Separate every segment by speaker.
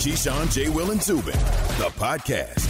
Speaker 1: Keyshawn, J. Will, and Zubin, the podcast.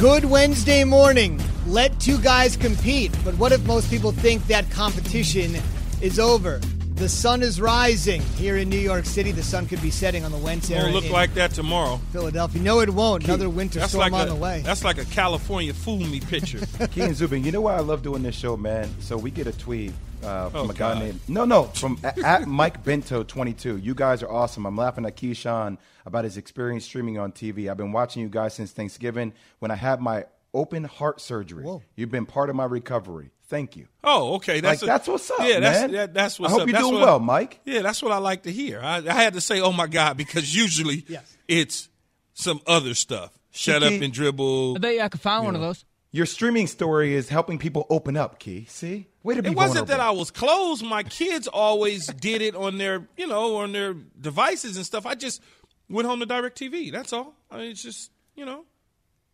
Speaker 2: Good Wednesday morning. Let two guys compete. But what if most people think that competition is over? The sun is rising here in New York City. The sun could be setting on the Wednesday.
Speaker 3: Won't look
Speaker 2: in
Speaker 3: like that tomorrow.
Speaker 2: Philadelphia. No, it won't. Another winter
Speaker 3: That's
Speaker 2: storm
Speaker 3: like
Speaker 2: on
Speaker 3: a,
Speaker 2: the way.
Speaker 3: That's like a California fool me picture.
Speaker 4: Key and Zubin, you know why I love doing this show, man? So we get a tweet uh, from
Speaker 3: Oh,
Speaker 4: a guy
Speaker 3: God.
Speaker 4: named no, no, from at, at Mike Bento twenty two. You guys are awesome. I'm laughing at Keyshawn about his experience streaming on TV. I've been watching you guys since Thanksgiving when I had my open heart surgery.
Speaker 2: Whoa.
Speaker 4: You've been part of my recovery. Thank you.
Speaker 3: Oh, okay. That's
Speaker 4: Like, that's what's up,
Speaker 3: Yeah, that's
Speaker 4: man.
Speaker 3: that, that's what's up.
Speaker 4: I hope
Speaker 3: up.
Speaker 4: you're
Speaker 3: That's
Speaker 4: doing
Speaker 3: what-
Speaker 4: well, Mike.
Speaker 3: Yeah, that's what I like to hear. I, I had to say, "Oh my God," because usually
Speaker 2: Yes.
Speaker 3: it's some other stuff. Shut up and dribble.
Speaker 5: I bet you I could find one of those.
Speaker 4: Your streaming story is helping people open up. Key, see, way to be
Speaker 3: It wasn't that I was closed. My kids always did it on their, you know, on their devices and stuff. I just went home to DirecTV. That's all. I mean, it's just, you know,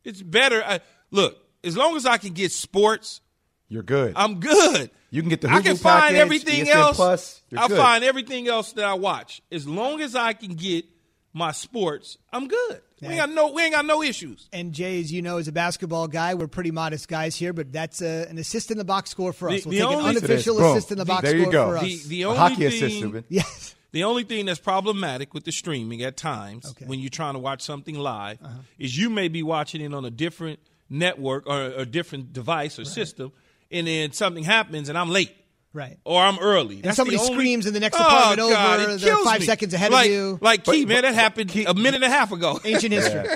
Speaker 3: it's better. I, look, as long as I can get sports,
Speaker 4: You're good.
Speaker 3: I'm good.
Speaker 4: You can get the
Speaker 3: I can
Speaker 4: Hulu
Speaker 3: find
Speaker 4: package,
Speaker 3: everything
Speaker 4: ESPN
Speaker 3: else.
Speaker 4: Plus,
Speaker 3: I'll
Speaker 4: good.
Speaker 3: find everything else that I watch. As long as I can get my sports, I'm good. We ain't got no we ain't got no issues.
Speaker 2: and Jay, as you know, is a basketball guy. We're pretty modest guys here, but that's a, an assist in the box score for us.
Speaker 3: The-
Speaker 2: we'll
Speaker 3: the
Speaker 2: take
Speaker 3: only-
Speaker 2: an
Speaker 4: Yes, it is.
Speaker 2: unofficial
Speaker 4: Boom.
Speaker 2: assist in the box
Speaker 4: There you
Speaker 2: score
Speaker 4: go.
Speaker 2: for us.
Speaker 3: The, the
Speaker 4: A
Speaker 3: only
Speaker 4: hockey
Speaker 3: thing,
Speaker 4: assist, Zubin.
Speaker 2: yes.
Speaker 3: The only thing that's problematic with the streaming at times
Speaker 2: Okay.
Speaker 3: when you're trying to watch something live uh-huh. is you may be watching it on a different network or a different device or system, and then something happens and I'm late.
Speaker 2: Right.
Speaker 3: Or I'm early. That's
Speaker 2: somebody
Speaker 3: only-
Speaker 2: screams in the next
Speaker 3: Oh,
Speaker 2: apartment
Speaker 3: God,
Speaker 2: over,
Speaker 3: it
Speaker 2: they're
Speaker 3: kills
Speaker 2: five
Speaker 3: me.
Speaker 2: seconds ahead of you.
Speaker 3: Like,
Speaker 4: But-
Speaker 3: Key, man,
Speaker 4: but-
Speaker 3: that happened
Speaker 4: Key-
Speaker 3: a minute and a half ago.
Speaker 2: Ancient history.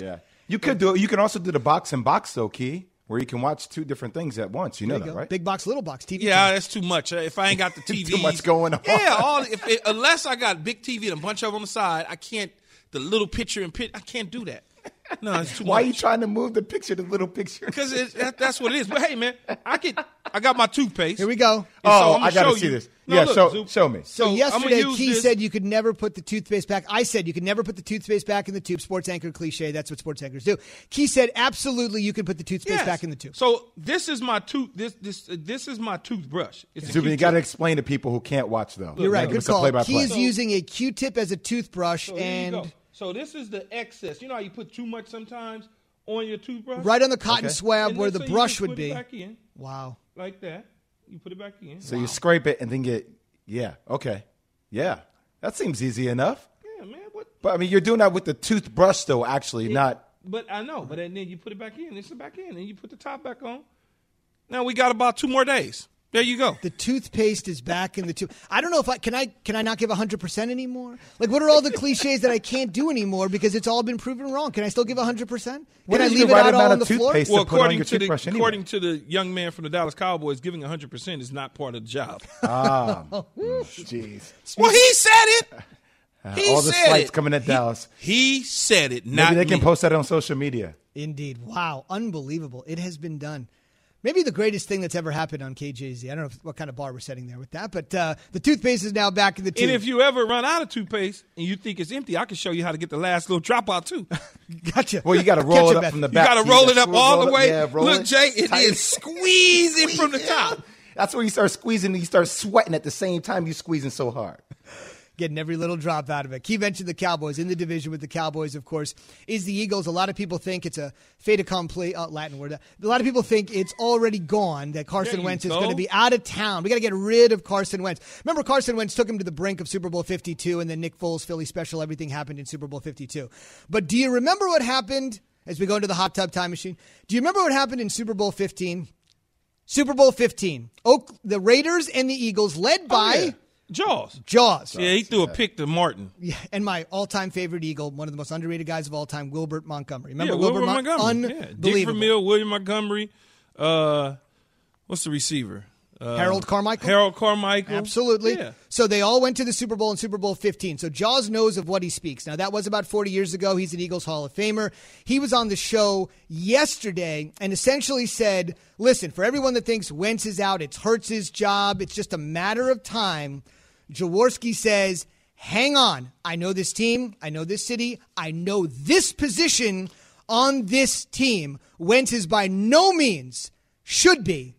Speaker 4: Yeah. You could do it. You can also do the box and box though, Key, where you can watch two different things at once. You know
Speaker 2: you
Speaker 4: that,
Speaker 2: go.
Speaker 4: right?
Speaker 2: Big box, little box, TV.
Speaker 3: Yeah,
Speaker 2: channel.
Speaker 3: that's too much. Uh, If I ain't got the TV,
Speaker 4: Too much going on.
Speaker 3: Yeah, all if it, unless I got big TV and a bunch of them on the side, I can't. The little picture and pit, I can't do that. No, it's too
Speaker 4: Why are you trying to move the picture to the little picture?
Speaker 3: Because that, that's what it is. But hey, man, I get. I got my toothpaste.
Speaker 2: Here we go.
Speaker 3: And
Speaker 4: Oh,
Speaker 3: I'ma
Speaker 4: I gotta
Speaker 3: show
Speaker 4: see
Speaker 3: you-
Speaker 4: this.
Speaker 3: No,
Speaker 4: Yeah,
Speaker 3: look,
Speaker 4: show-
Speaker 3: Zoop.
Speaker 4: show me.
Speaker 2: So,
Speaker 3: I'ma
Speaker 2: yesterday,
Speaker 3: use
Speaker 2: Key
Speaker 3: this-
Speaker 2: said you could never put the toothpaste back. I said you could never put the toothpaste back in the tube. Sports anchor cliche. That's what sports anchors do. Key said absolutely you can put the toothpaste
Speaker 3: Yes.
Speaker 2: back in the tube.
Speaker 3: So this is my tooth. This this uh, this is my toothbrush. It's a
Speaker 4: Zubin, you got to explain to people who can't watch though.
Speaker 2: You're right.
Speaker 4: Like,
Speaker 2: Good call.
Speaker 4: play-by-play.
Speaker 2: Key is using a Q-tip as a toothbrush,
Speaker 3: So here you
Speaker 2: and
Speaker 3: go. So this is the excess. You know how you put too much sometimes on your toothbrush.
Speaker 2: right on the cotton
Speaker 4: Okay.
Speaker 2: swab
Speaker 3: And
Speaker 2: where
Speaker 3: then
Speaker 2: the
Speaker 3: so you
Speaker 2: brush
Speaker 3: just
Speaker 2: would
Speaker 3: put it
Speaker 2: be.
Speaker 3: Back in
Speaker 2: Wow.
Speaker 3: like that. You put it back in.
Speaker 4: So you scrape it and then get yeah. Okay. Yeah. That seems easy enough.
Speaker 3: yeah, man. What?
Speaker 4: But I mean, you're doing that with the toothbrush though. Actually, not.
Speaker 3: But I know. But and then you put it back in. It's back in, and you put the top back on. Now we got about two more days. There you go.
Speaker 2: The toothpaste is back in the tube. I don't know if I can. I can I not give hundred percent anymore? Like, what are all the cliches that I can't do anymore because it's all been proven wrong? Can I still give hundred percent?
Speaker 4: What
Speaker 2: Can I leave it
Speaker 4: right
Speaker 2: out all on the floor?
Speaker 3: Well,
Speaker 4: to
Speaker 3: according
Speaker 4: your
Speaker 3: to the
Speaker 4: anyway.
Speaker 3: according to the young man from the Dallas Cowboys, giving 100 percent is not part of the job.
Speaker 4: Ah, jeez.
Speaker 3: well, he said it. He
Speaker 4: All the
Speaker 3: said
Speaker 4: slights
Speaker 3: it.
Speaker 4: coming at
Speaker 3: He-
Speaker 4: Dallas.
Speaker 3: He said it. Not
Speaker 4: Maybe they can post that on social media.
Speaker 2: Indeed. Wow. Unbelievable. It has been done. Maybe the greatest thing that's ever happened on KJZ. I don't know if, what kind of bar we're setting there with that, but uh, the toothpaste is now back in the tube.
Speaker 3: And if you ever run out of toothpaste and you think it's empty, I can show you how to get the last little drop out too.
Speaker 2: gotcha.
Speaker 4: Well, you got to roll
Speaker 2: Catch
Speaker 4: it up
Speaker 2: method.
Speaker 4: from the back.
Speaker 3: You got to roll it up
Speaker 4: roll
Speaker 3: all the
Speaker 4: it-
Speaker 3: way.
Speaker 4: Yeah, roll
Speaker 3: Look,
Speaker 4: it.
Speaker 3: Jay, it
Speaker 4: Tight.
Speaker 3: is squeezing from the top.
Speaker 4: That's where you start squeezing and you start sweating at the same time you're squeezing so hard.
Speaker 2: Getting every little drop out of it. Key mentioned the Cowboys in the division with the Cowboys, of course, is the Eagles. A lot of people think it's a fait accompli, uh, Latin word. A lot of people think it's already gone, that Carson Wentz is going to be out of town. We got to get rid of Carson Wentz. Remember, Carson Wentz took him to the brink of Super Bowl 52, and then Nick Foles, Philly special, everything happened in Super Bowl 52. But do you remember what happened as we go into the hot tub time machine? Do you remember what happened in Super Bowl 15? Super Bowl 15. Oak, the Raiders and the Eagles, led by
Speaker 3: Oh, yeah. Jaws.
Speaker 2: Jaws.
Speaker 3: Yeah, he threw a pick to Martin.
Speaker 2: Yeah, and my all-time favorite Eagle, one of the most underrated guys of all time, Wilbert Montgomery. Remember
Speaker 3: yeah,
Speaker 2: Wilbert,
Speaker 3: Wilbert
Speaker 2: Mon-
Speaker 3: Montgomery. Yeah. Dick
Speaker 2: Unbelievable.
Speaker 3: Vermeil, William Montgomery. Uh, what's the receiver?
Speaker 2: Harold Carmichael.
Speaker 3: Harold Carmichael.
Speaker 2: Absolutely.
Speaker 3: Yeah.
Speaker 2: So they all went to the Super Bowl in Super Bowl 15. So Jaws knows of what he speaks. Now, that was about 40 years ago. He's an Eagles Hall of Famer. He was on the show yesterday and essentially said, listen, for everyone that thinks Wentz is out, it's Hurts's job, it's just a matter of time. Jaworski says, hang on. I know this team. I know this city. I know this position on this team. Wentz is by no means, should be,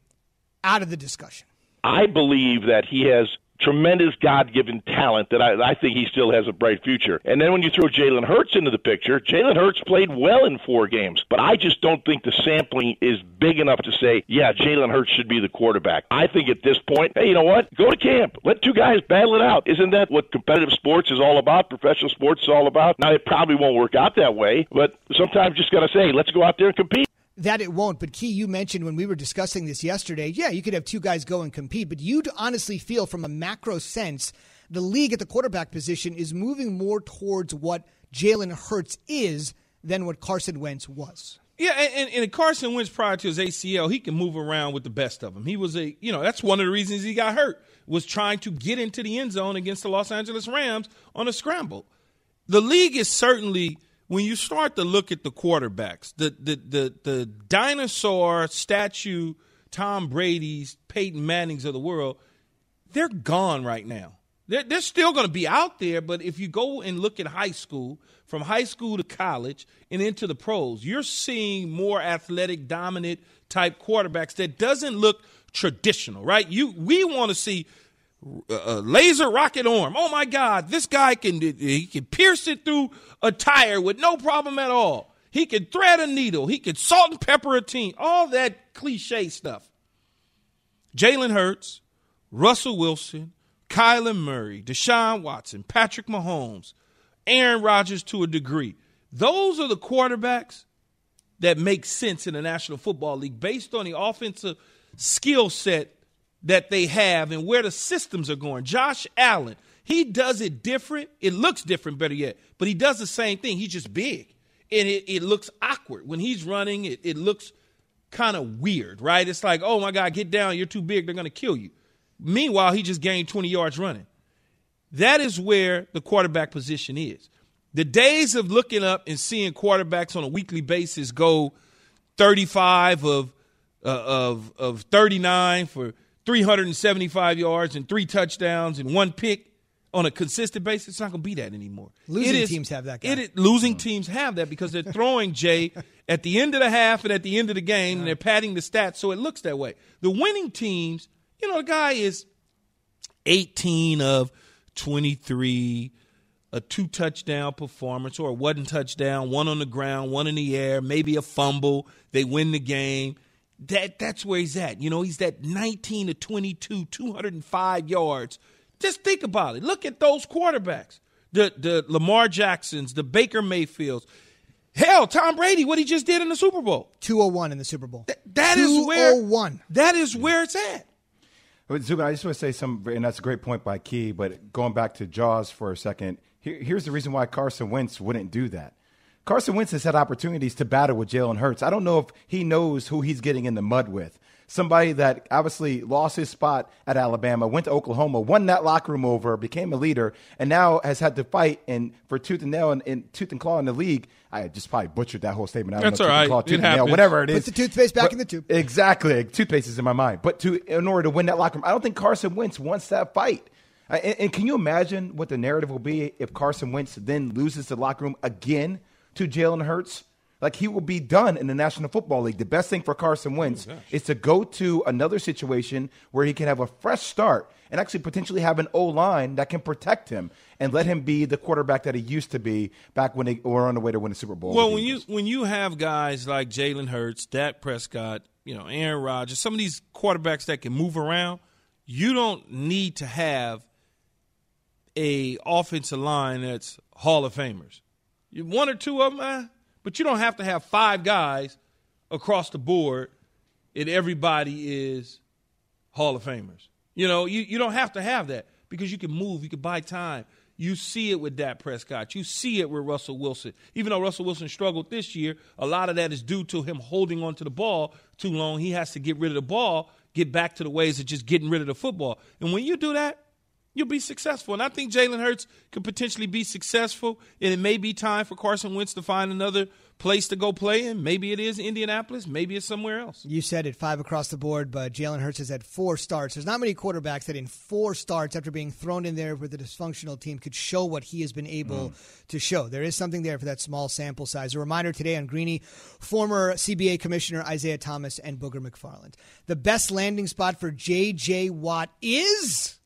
Speaker 2: out of the discussion.
Speaker 5: I believe that he has tremendous God-given talent that I, I think he still has a bright future. And then when you throw Jalen Hurts into the picture, Jalen Hurts played well in four games, but I just don't think the sampling is big enough to say, yeah, Jalen Hurts should be the quarterback. I think at this point, hey, you know what? Go to camp. Let two guys battle it out. Isn't that what competitive sports is all about? Professional sports is all about? Now, it probably won't work out that way, but sometimes just got to say, let's go out there and compete
Speaker 2: that it won't. But Key, you mentioned when we were discussing this yesterday, yeah, you could have two guys go and compete, but you'd honestly feel from a macro sense, the league at the quarterback position is moving more towards what Jalen Hurts is than what Carson Wentz was.
Speaker 3: Yeah, and, and Carson Wentz prior to his ACL, he can move around with the best of them. He was a, you know, that's one of the reasons he got hurt was trying to get into the end zone against the Los Angeles Rams on a scramble. The league is certainly when you start to look at the quarterbacks, the the the, the dinosaur statue Tom Brady's, Peyton Manning's of the world, they're gone right now. They're, they're still going to be out there, but if you go and look at high school, from high school to college and into the pros, you're seeing more athletic, dominant type quarterbacks that doesn't look traditional, right? You we want to see a laser rocket arm. Oh my God, this guy can he can pierce it through a tire with no problem at all. He can thread a needle. He can salt and pepper a team. All that cliche stuff. Jalen Hurts, Russell Wilson, Kyler Murray, Deshaun Watson, Patrick Mahomes, Aaron Rodgers to a degree. Those are the quarterbacks that make sense in the National Football League based on the offensive skill set that they have and where the systems are going. Josh Allen, he does it different. It looks different, better yet, but he does the same thing. He's just big. And it, it looks awkward. When he's running, it, it looks kind of weird, right? It's like, oh my God, get down. You're too big. They're going to kill you. Meanwhile, he just gained 20 yards running. That is where the quarterback position is. The days of looking up and seeing quarterbacks on a weekly basis go 35 of uh, of of 39 for 375 yards and three touchdowns and one pick on a consistent basis, it's not going to be that anymore.
Speaker 2: Losing is, teams have that. Guy.
Speaker 3: It, losing teams have that because they're throwing Jay at the end of the half and at the end of the game, and they're padding the stats so it looks that way. The winning teams, you know, the guy is 18 of 23, a two touchdown performance or a one touchdown, one on the ground, one in the air, maybe a fumble. They win the game that that's where he's at. You know, he's at 19 to 22, 205 yards. Just think about it. Look at those quarterbacks. The the Lamar Jacksons, the Baker Mayfields. Hell, Tom Brady, what he just did in the Super Bowl.
Speaker 2: 201 in the Super Bowl.
Speaker 3: Th- that is where oh that is where it's at.
Speaker 4: Zubin, I just want to say some, and that's a great point by Key. But going back to Jaws for a second, here, here's the reason why Carson Wentz wouldn't do that. Carson Wentz has had opportunities to battle with Jalen Hurts. I don't know if he knows who he's getting in the mud with. Somebody that obviously lost his spot at Alabama, went to Oklahoma, won that locker room over, became a leader, and now has had to fight and for tooth and nail and, and tooth and claw in the league. I just probably butchered that whole statement. I
Speaker 3: don't That's
Speaker 4: know,
Speaker 3: all right.
Speaker 4: Claw,
Speaker 3: tooth it and
Speaker 4: nail, whatever it is.
Speaker 2: Put the toothpaste back
Speaker 4: but,
Speaker 2: in the tube.
Speaker 4: Exactly. Toothpaste is in my mind. But to in order to win that locker room, I don't think Carson Wentz wants that fight. And, and can you imagine what the narrative will be if Carson Wentz then loses the locker room again? To Jalen Hurts, like he will be done in the National Football League. The best thing for Carson Wentz oh, is to go to another situation where he can have a fresh start and actually potentially have an O line that can protect him and let him be the quarterback that he used to be back when they were on the way to win the Super Bowl.
Speaker 3: Well, when you when you have guys like Jalen Hurts, Dak Prescott, you know Aaron Rodgers, some of these quarterbacks that can move around, you don't need to have a offensive line that's Hall of Famers. One or two of them, eh, but you don't have to have five guys across the board and everybody is Hall of Famers. You know, you, you don't have to have that because you can move, you can buy time. You see it with Dak Prescott. You see it with Russell Wilson. Even though Russell Wilson struggled this year, a lot of that is due to him holding onto the ball too long. He has to get rid of the ball, get back to the ways of just getting rid of the football. And when you do that, you'll be successful. And I think Jalen Hurts could potentially be successful. And it may be time for Carson Wentz to find another place to go play in. Maybe it is Indianapolis. Maybe it's somewhere else.
Speaker 2: You said it five across the board, but Jalen Hurts has had four starts. There's not many quarterbacks that in four starts after being thrown in there with a dysfunctional team could show what he has been able mm. to show. There is something there for that small sample size. A reminder today on Greeny, former CBA Commissioner Isiah Thomas and Booger McFarland. The best landing spot for J.J. Watt is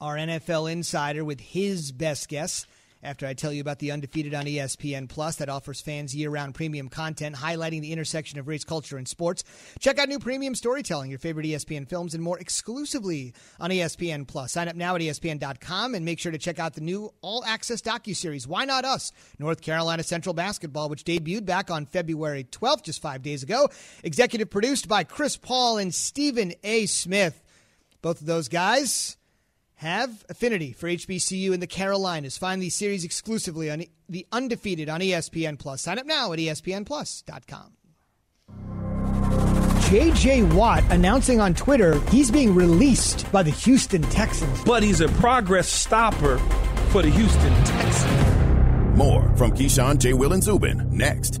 Speaker 2: our NFL insider with his best guess. After I tell you about the undefeated on ESPN Plus that offers fans year-round premium content highlighting the intersection of race, culture, and sports, check out new premium storytelling, your favorite ESPN films, and more exclusively on ESPN Plus. Sign up now at ESPN.com and make sure to check out the new all-access docu-series Why Not Us? North Carolina Central Basketball, which debuted back on February 12th, just five days ago. Executive produced by Chris Paul and Stephen A. Smith. Both of those guys have affinity for HBCU in the Carolinas. Find these series exclusively on the Undefeated on ESPN Plus. Sign up now at ESPNPlus.com. JJ Watt announcing on Twitter he's being released by the Houston Texans.
Speaker 3: But he's a progress stopper for the Houston Texans.
Speaker 1: More from Keyshawn, J. Will, and Zubin next.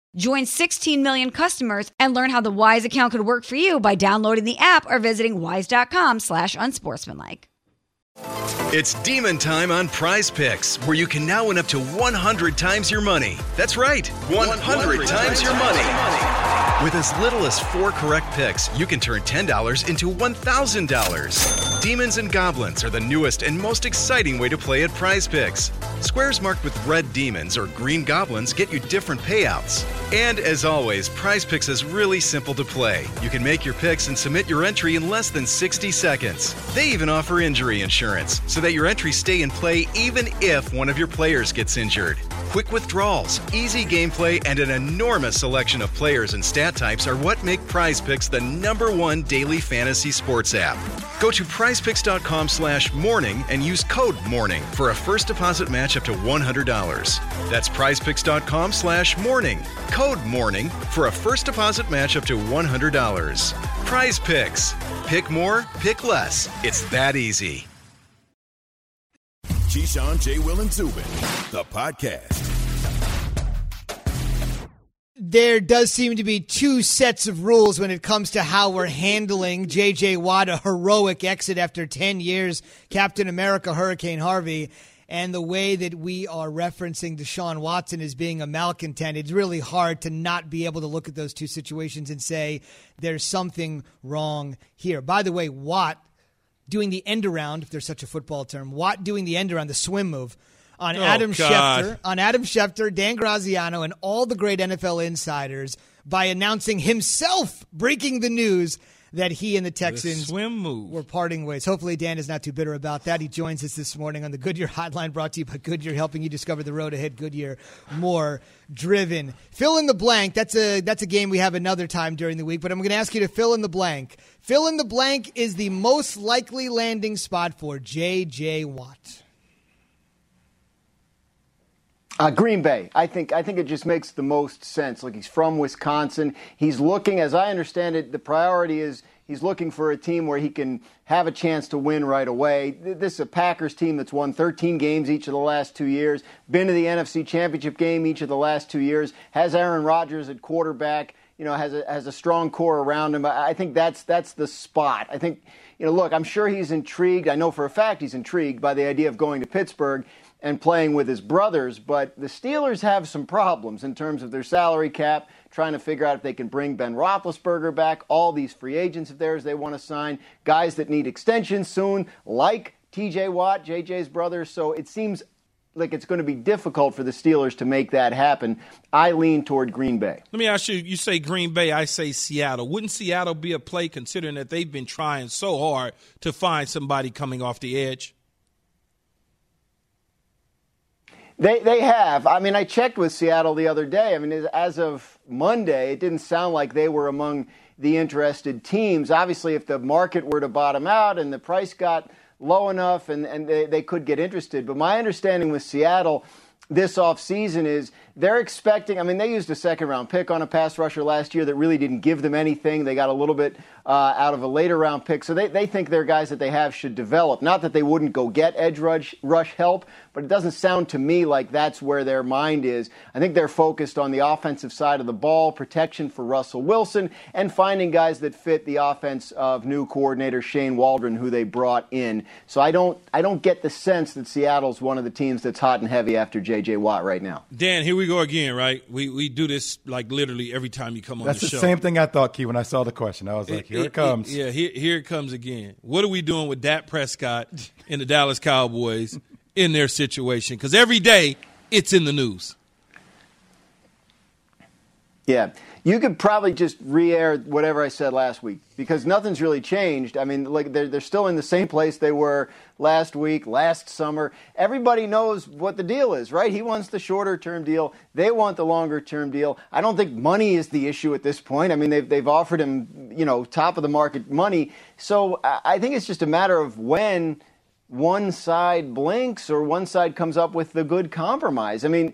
Speaker 6: Join 16 million customers and learn how the Wise account could work for you by downloading the app or visiting wise.com slash unsportsmanlike.
Speaker 7: It's demon time on prize picks, where you can now win up to 100 times your money. That's right, 100, 100 times your money. With as little as four correct picks, you can turn $10 into $1,000. Demons and Goblins are the newest and most exciting way to play at prize picks. Squares marked with red demons or green goblins get you different payouts. And as always, prize picks is really simple to play. You can make your picks and submit your entry in less than 60 seconds. They even offer injury insurance so that your entries stay in play even if one of your players gets injured. Quick withdrawals, easy gameplay, and an enormous selection of players and stat types are what make prize picks the number one daily fantasy sports app. Go to prizepicks.com slash morning and use code morning for a first deposit match up to $100. That's prizepicks.com slash morning. Code morning for a first deposit match up to $100. Prize Picks. Pick more, pick less. It's that easy.
Speaker 1: Keyshawn, J. Will, and Zubin, the podcast
Speaker 2: there does seem to be two sets of rules when it comes to how we're handling J.J. Watt, a heroic exit after 10 years, Captain America, Hurricane Harvey, and the way that we are referencing Deshaun Watson as being a malcontent. It's really hard to not be able to look at those two situations and say there's something wrong here. By the way, Watt doing the end around, if there's such a football term, Watt doing the end around, the swim move on oh, Adam God. Schefter, on Adam Schefter, Dan Graziano, and all the great NFL insiders by announcing himself breaking the news that he and the Texans
Speaker 3: the swim move.
Speaker 2: were parting ways. Hopefully, Dan is not too bitter about that. He joins us this morning on the Goodyear Hotline, brought to you by Goodyear, helping you discover the road ahead. Goodyear, more driven. Fill in the blank. That's a that's a game we have another time during the week. But I'm going to ask you to fill in the blank. Fill in the blank is the most likely landing spot for J.J. Watt.
Speaker 8: Uh, Green Bay. I think I think it just makes the most sense. Like he's from Wisconsin. He's looking, as I understand it, the priority is he's looking for a team where he can have a chance to win right away. This is a Packers team that's won 13 games each of the last two years, been to the NFC Championship game each of the last two years, has Aaron Rodgers at quarterback. You know, has a has a strong core around him. I think that's that's the spot. I think you know, look, I'm sure he's intrigued. I know for a fact he's intrigued by the idea of going to Pittsburgh and playing with his brothers. But the Steelers have some problems in terms of their salary cap, trying to figure out if they can bring Ben Roethlisberger back, all these free agents of theirs they want to sign, guys that need extensions soon, like T.J. Watt, J.J.'s brother. So it seems like it's going to be difficult for the Steelers to make that happen. I lean toward Green Bay.
Speaker 3: Let me ask you. You say Green Bay. I say Seattle. Wouldn't Seattle be a play considering that they've been trying so hard to find somebody coming off the edge?
Speaker 8: They they have. I mean, I checked with Seattle the other day. I mean, as of Monday, it didn't sound like they were among the interested teams. Obviously, if the market were to bottom out and the price got low enough and, and they, they could get interested. But my understanding with Seattle this offseason is they're expecting, I mean, they used a second round pick on a pass rusher last year that really didn't give them anything. They got a little bit uh, out of a later round pick. So they, they think their guys that they have should develop. Not that they wouldn't go get edge rush, rush help, but it doesn't sound to me like that's where their mind is. I think they're focused on the offensive side of the ball, protection for Russell Wilson, and finding guys that fit the offense of new coordinator Shane Waldron, who they brought in. So I don't I don't get the sense that Seattle's one of the teams that's hot and heavy after J.J. Watt right now.
Speaker 3: Dan, here we go again, right? We we do this like literally every time you come on
Speaker 4: that's
Speaker 3: the,
Speaker 4: the
Speaker 3: show.
Speaker 4: same thing I thought, Key, when I saw the question. I was like, here it, it comes.
Speaker 3: It, yeah, here, here it comes again. What are we doing with Dak Prescott and the Dallas Cowboys in their situation? Because every day it's in the news.
Speaker 8: Yeah. You could probably just re-air whatever I said last week because nothing's really changed. I mean, like they're, they're still in the same place they were last week, last summer. Everybody knows what the deal is, right? He wants the shorter-term deal. They want the longer-term deal. I don't think money is the issue at this point. I mean, they've they've offered him, you know, top of the market money. So I think it's just a matter of when one side blinks or one side comes up with the good compromise. I mean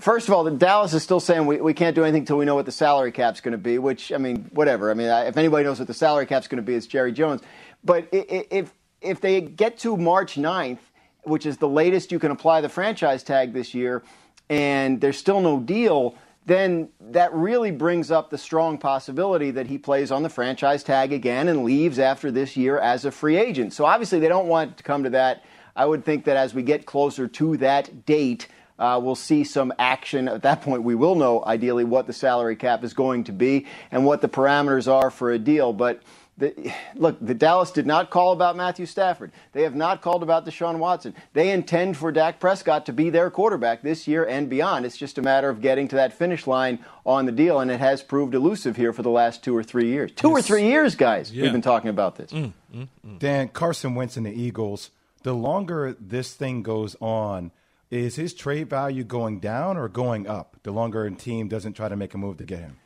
Speaker 8: First of all, Dallas is still saying we, we can't do anything until we know what the salary cap's going to be, which, I mean, whatever. I mean, if anybody knows what the salary cap's going to be, it's Jerry Jones. But if, if they get to March 9th, which is the latest you can apply the franchise tag this year, and there's still no deal, then that really brings up the strong possibility that he plays on the franchise tag again and leaves after this year as a free agent. So obviously, they don't want to come to that. I would think that as we get closer to that date, uh, we'll see some action. At that point, we will know ideally what the salary cap is going to be and what the parameters are for a deal. But the, look, the Dallas did not call about Matthew Stafford. They have not called about Deshaun Watson. They intend for Dak Prescott to be their quarterback this year and beyond. It's just a matter of getting to that finish line on the deal, and it has proved elusive here for the last two or three years. Two yes. or three years, guys. Yeah. We've been talking about this. Mm,
Speaker 4: mm, mm. Dan Carson Wentz and the Eagles. The longer this thing goes on, is his trade value going down or going up the longer a team doesn't try to make a move to get him?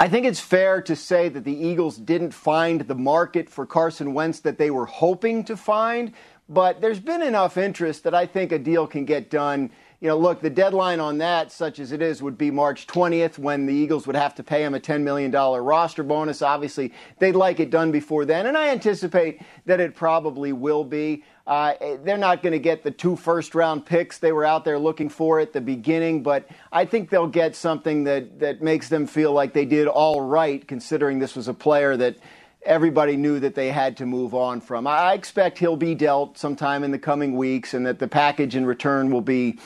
Speaker 8: I think it's fair to say that the Eagles didn't find the market for Carson Wentz that they were hoping to find, but there's been enough interest that I think a deal can get done you know, look, the deadline on that, such as it is, would be March 20th when the Eagles would have to pay him a $10 million roster bonus. Obviously, they'd like it done before then, and I anticipate that it probably will be. Uh, they're not going to get the two first round picks they were out there looking for at the beginning, but I think they'll get something that, that makes them feel like they did all right, considering this was a player that everybody knew that they had to move on from. I expect he'll be dealt sometime in the coming weeks and that the package in return will be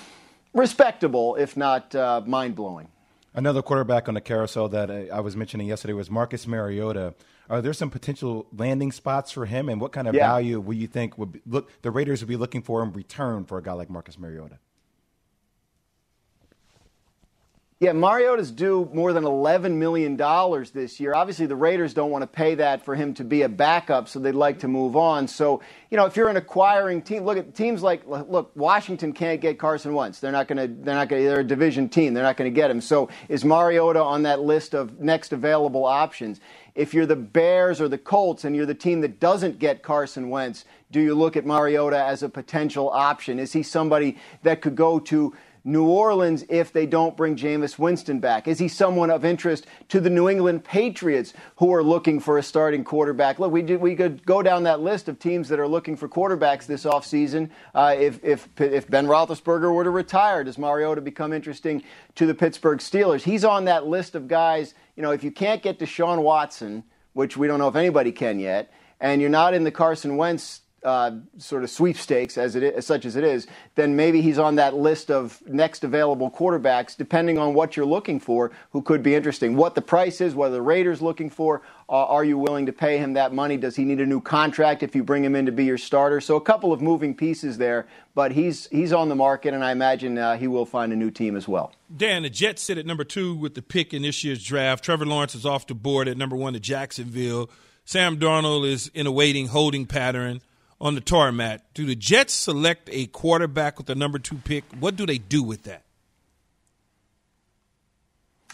Speaker 8: respectable, if not uh, mind blowing.
Speaker 4: Another quarterback on the carousel that I was mentioning yesterday was Marcus Mariota. Are there some potential landing spots for him, and what kind of yeah. value would you think would be, look the Raiders would be looking for in return for a guy like Marcus Mariota?
Speaker 8: Yeah, Mariota's due more than $11 million this year. Obviously, the Raiders don't want to pay that for him to be a backup, so they'd like to move on. So, you know, if you're an acquiring team, look at teams like, look, Washington can't get Carson Wentz. They're not going to, they're not going to, they're a division team. They're not going to get him. So is Mariota on that list of next available options? If you're the Bears or the Colts and you're the team that doesn't get Carson Wentz, do you look at Mariota as a potential option? Is he somebody that could go to, New Orleans if they don't bring Jameis Winston back? Is he someone of interest to the New England Patriots who are looking for a starting quarterback? Look, we, did, we could go down that list of teams that are looking for quarterbacks this offseason. Uh, if, if, if Ben Roethlisberger were to retire, does Mariota become interesting to the Pittsburgh Steelers? He's on that list of guys. You know, if you can't get Deshaun Watson, which we don't know if anybody can yet, and you're not in the Carson Wentz uh, sort of sweepstakes as it is, such as it is, then maybe he's on that list of next available quarterbacks, depending on what you're looking for, who could be interesting. What the price is, whether the Raiders looking for, uh, are you willing to pay him that money? Does he need a new contract if you bring him in to be your starter? So a couple of moving pieces there, but he's he's on the market, and I imagine uh, he will find a new team as well.
Speaker 3: Dan, the Jets sit at number two with the pick in this year's draft. Trevor Lawrence is off the board at number one to Jacksonville. Sam Darnold is in a waiting holding pattern on the tarmac. Do the Jets select a quarterback with the number two pick? What do they do with that?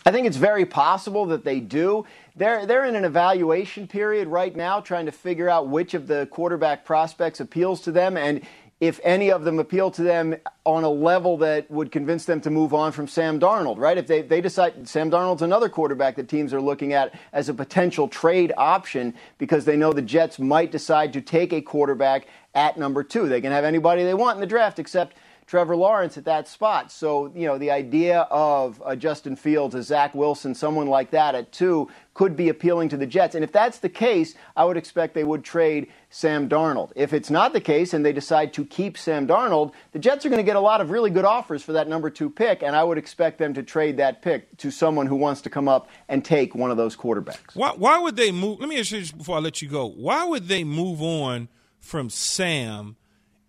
Speaker 8: I think it's very possible that they do. They're they're in an evaluation period right now, trying to figure out which of the quarterback prospects appeals to them, and if any of them appeal to them on a level that would convince them to move on from Sam Darnold, right? If they, they decide Sam Darnold's another quarterback that teams are looking at as a potential trade option because they know the Jets might decide to take a quarterback at number two. They can have anybody they want in the draft except Trevor Lawrence at that spot. So, you know, the idea of a Justin Fields, a Zach Wilson, someone like that at two could be appealing to the Jets. And if that's the case, I would expect they would trade Sam Darnold. If it's not the case and they decide to keep Sam Darnold, the Jets are going to get a lot of really good offers for that number two pick, and I would expect them to trade that pick to someone who wants to come up and take one of those quarterbacks.
Speaker 3: Why, why would they move? Let me ask you this before I let you go. Why would they move on from Sam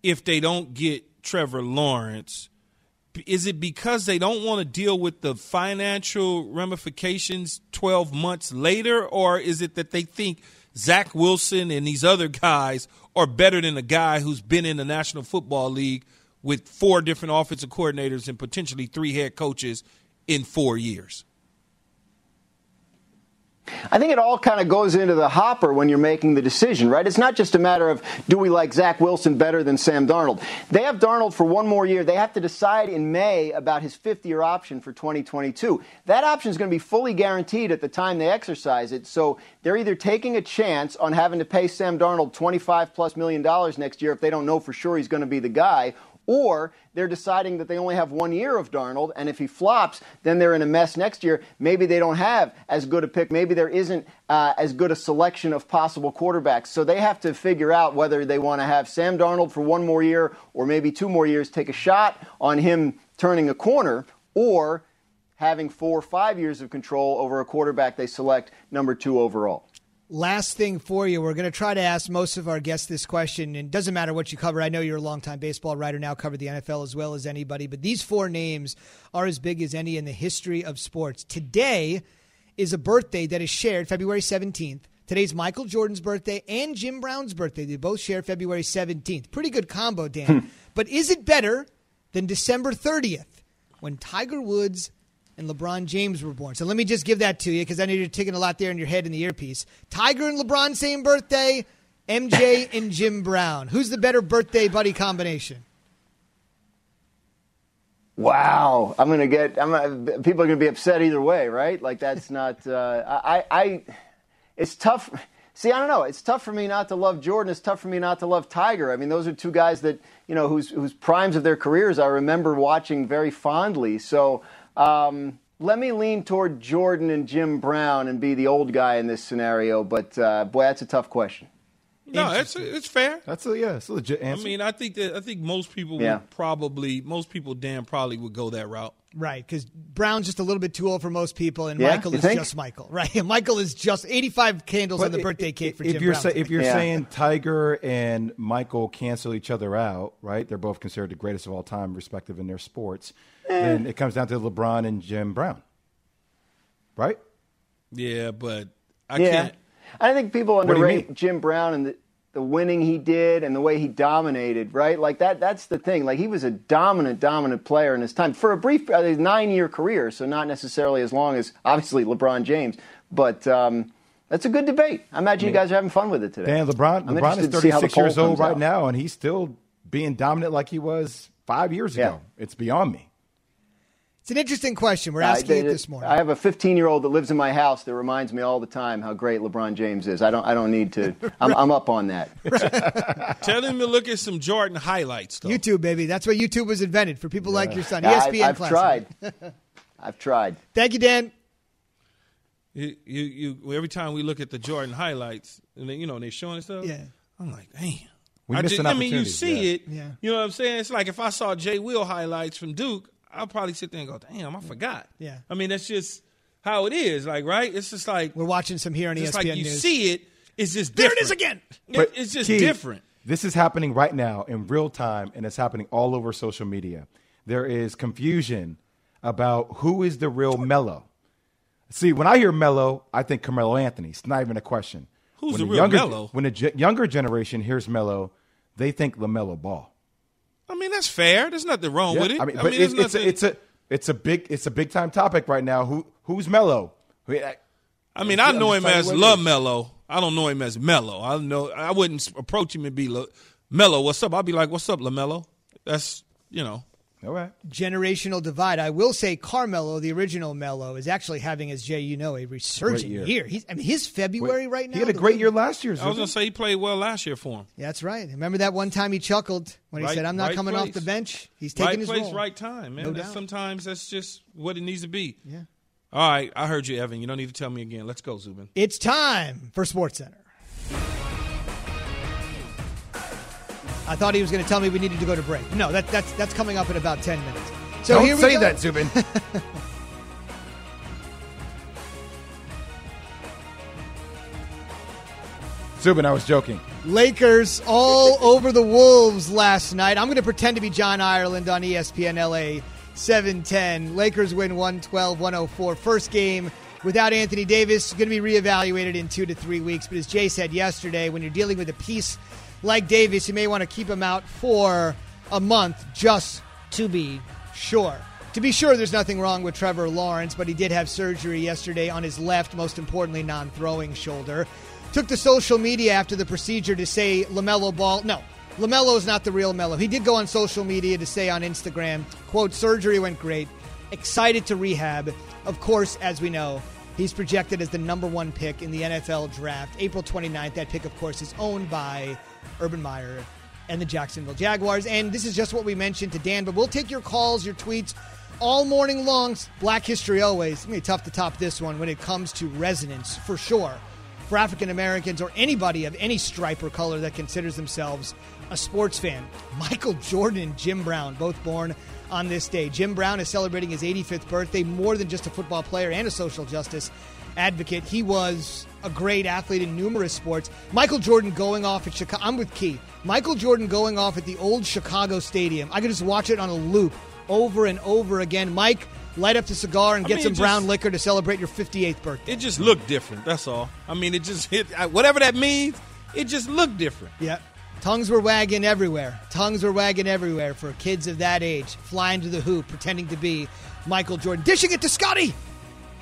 Speaker 3: if they don't get Trevor Lawrence. Is it because they don't want to deal with the financial ramifications 12 months later, or is it that they think Zach Wilson and these other guys are better than a guy who's been in the National Football League with four different offensive coordinators and potentially three head coaches in four years?
Speaker 8: I think it all kind of goes into the hopper when you're making the decision, right? It's not just a matter of do we like Zach Wilson better than Sam Darnold. They have Darnold for one more year. They have to decide in May about his fifth year option for 2022. That option is going to be fully guaranteed at the time they exercise it. So they're either taking a chance on having to pay Sam Darnold 25 plus million dollars next year if they don't know for sure he's going to be the guy, or they're deciding that they only have one year of Darnold, and if he flops, then they're in a mess next year. Maybe they don't have as good a pick. Maybe there isn't uh, as good a selection of possible quarterbacks. So they have to figure out whether they want to have Sam Darnold for one more year or maybe two more years, take a shot on him turning a corner, or having four or five years of control over a quarterback they select number two overall.
Speaker 2: Last thing for you, we're going to try to ask most of our guests this question, and it doesn't matter what you cover. I know you're a longtime baseball writer now, cover the NFL as well as anybody, but these four names are as big as any in the history of sports. Today is a birthday that is shared February 17th. Today's Michael Jordan's birthday and Jim Brown's birthday. They both share February 17th. Pretty good combo, Dan. Hmm. but is it better than December 30th when Tiger Woods and LeBron James were born. So let me just give that to you because I know you're taking a lot there in your head in the earpiece. Tiger and LeBron, same birthday. MJ and Jim Brown. Who's the better birthday buddy combination?
Speaker 8: Wow, I'm gonna get. I'm gonna, people are gonna be upset either way, right? Like that's not. Uh, I, I. It's tough. See, I don't know. It's tough for me not to love Jordan. It's tough for me not to love Tiger. I mean, those are two guys that you know whose whose primes of their careers I remember watching very fondly. So um, let me lean toward Jordan and Jim Brown and be the old guy in this scenario, but uh, boy, that's a tough question.
Speaker 3: No, it's it's fair.
Speaker 4: That's a yeah, it's a legit answer.
Speaker 3: I mean, I think that I think most people yeah. would probably most people damn probably would go that route.
Speaker 2: Right, because Brown's just a little bit too old for most people, and yeah, Michael is think? just Michael. Right, Michael is just eighty-five candles but on the birthday cake for
Speaker 4: if
Speaker 2: Jim
Speaker 4: you're
Speaker 2: Brown.
Speaker 4: Say, if you're yeah. saying Tiger and Michael cancel each other out, right? They're both considered the greatest of all time, respective in their sports. Then it comes down to LeBron and Jim Brown, right?
Speaker 3: Yeah, but I
Speaker 8: yeah.
Speaker 3: can't.
Speaker 8: I think people underrate Jim Brown and the, the winning he did and the way he dominated, right? Like that that's the thing. Like he was a dominant dominant player in his time for a brief uh, 9-year career, so not necessarily as long as obviously LeBron James, but um, that's a good debate. I imagine you guys are having fun with it today.
Speaker 4: Dan, LeBron, I'm LeBron is 36 years old right out. now, and he's still being dominant like he was five years ago. Yeah. It's beyond me.
Speaker 2: It's an interesting question. We're asking uh, it this morning.
Speaker 8: I have a 15 year old that lives in my house that reminds me all the time how great LeBron James is. I don't. I don't need to. I'm, I'm up on that.
Speaker 3: Tell him to look at some Jordan highlights. Though.
Speaker 2: YouTube, baby. That's why YouTube was invented for people yeah. like your son. ESPN.
Speaker 8: I, I've tried. I've tried.
Speaker 2: Thank you, Dan.
Speaker 3: You, you, you, every time we look at the Jordan highlights, and they, you know, they're showing stuff.
Speaker 2: Yeah.
Speaker 3: I'm like, damn.
Speaker 4: We
Speaker 3: I,
Speaker 4: missed
Speaker 3: just,
Speaker 4: an
Speaker 3: I mean, you see
Speaker 4: yeah.
Speaker 3: it.
Speaker 2: Yeah.
Speaker 3: You know what I'm saying? It's like if I saw Jay Will highlights from Duke, I'll probably sit there and go, "Damn, I forgot."
Speaker 2: Yeah.
Speaker 3: I mean, that's just how it is. Like, right? It's just like
Speaker 2: We're watching some here on ESPN
Speaker 3: like you
Speaker 2: News.
Speaker 3: see it. It's just different.
Speaker 2: there
Speaker 3: different.
Speaker 2: it is again.
Speaker 3: It- it's just
Speaker 4: Key,
Speaker 3: different.
Speaker 4: This is happening right now in real time, and it's happening all over social media. There is confusion about who is the real Melo. See, when I hear Melo, I think Carmelo Anthony. It's not even a question.
Speaker 3: Who's
Speaker 4: when
Speaker 3: the real
Speaker 4: younger,
Speaker 3: Melo?
Speaker 4: When the ge- younger generation hears Melo, they think Lamelo Ball.
Speaker 3: I mean, that's fair. There's nothing wrong
Speaker 4: Yeah,
Speaker 3: with it.
Speaker 4: I mean, but
Speaker 3: there's
Speaker 4: it's, it's, a, it's a it's a big it's a big time topic right now. Who who's Melo? I-
Speaker 3: I mean, I know him as
Speaker 4: you what it
Speaker 3: La. Melo. I don't know him as Melo. I know I wouldn't approach him and be La- Melo. What's up? I'd be like, "What's up, Lamelo?" That's you know.
Speaker 4: All right.
Speaker 2: Generational divide. I will say Carmelo, the original Melo, is actually having, as Jay, you know, a resurgent
Speaker 4: year.
Speaker 2: year. He's, I mean, his February right now.
Speaker 4: He had a great year last year.
Speaker 3: I was gonna say he played well last year for him.
Speaker 2: Yeah, that's right. Remember that one time he chuckled when he said, "I'm not
Speaker 3: right
Speaker 2: coming off the bench." He's taking
Speaker 3: right
Speaker 2: his
Speaker 3: place,
Speaker 2: role.
Speaker 3: right time, man.
Speaker 2: No
Speaker 3: That's-
Speaker 2: doubt.
Speaker 3: sometimes that's just what it needs to be.
Speaker 2: Yeah.
Speaker 3: All right, I heard you, Evan. You don't need to tell me again. Let's go, Zubin.
Speaker 2: It's time for Sports Center. I thought he was going to tell me we needed to go to break. No, that, that's that's coming up in about ten minutes. So
Speaker 4: Don't
Speaker 2: here we
Speaker 4: say
Speaker 2: go.
Speaker 4: that, Zubin. Zubin, I was joking.
Speaker 2: Lakers all over the Wolves last night. I'm going to pretend to be John Ireland on ESPN LA 710. Lakers win 112 104. First game without Anthony Davis. Going to be reevaluated in two to three weeks. But as Jay said yesterday, when you're dealing with a piece like Davis, you may want to keep him out for a month just to be sure. To be sure, there's nothing wrong with Trevor Lawrence, but he did have surgery yesterday on his left, most importantly, non throwing shoulder. Took to social media after the procedure to say LaMelo Ball. No, LaMelo is not the real Melo. He did go on social media to say on Instagram, quote, surgery went great. Excited to rehab. Of course, as we know, he's projected as the number one pick in the NFL draft. April 29th. That pick, of course, is owned by Urban Meyer and the Jacksonville Jaguars. And this is just what we mentioned to Dan, but we'll take your calls, your tweets all morning long. Black history always. It's going to be tough to top this one when it comes to resonance, for sure, for African Americans or anybody of any stripe or color that considers themselves a sports fan. Michael Jordan and Jim Brown, both born on this day. Jim Brown is celebrating his 85th birthday, more than just a football player and a social justice advocate. He was a great athlete in numerous sports. Michael Jordan going off at Chicago. I'm with Key. Michael Jordan going off at the old Chicago Stadium. I could just watch it on a loop over and over again. Mike, light up the cigar and
Speaker 3: I
Speaker 2: get
Speaker 3: mean,
Speaker 2: some
Speaker 3: it
Speaker 2: brown liquor to celebrate your 58th birthday.
Speaker 3: It just looked different. That's all. I mean, it just hit whatever that means. It just looked different.
Speaker 2: Yeah. Tongues were wagging everywhere. Tongues were wagging everywhere for kids of that age, flying to the hoop, pretending to be Michael Jordan, dishing it to Scottie.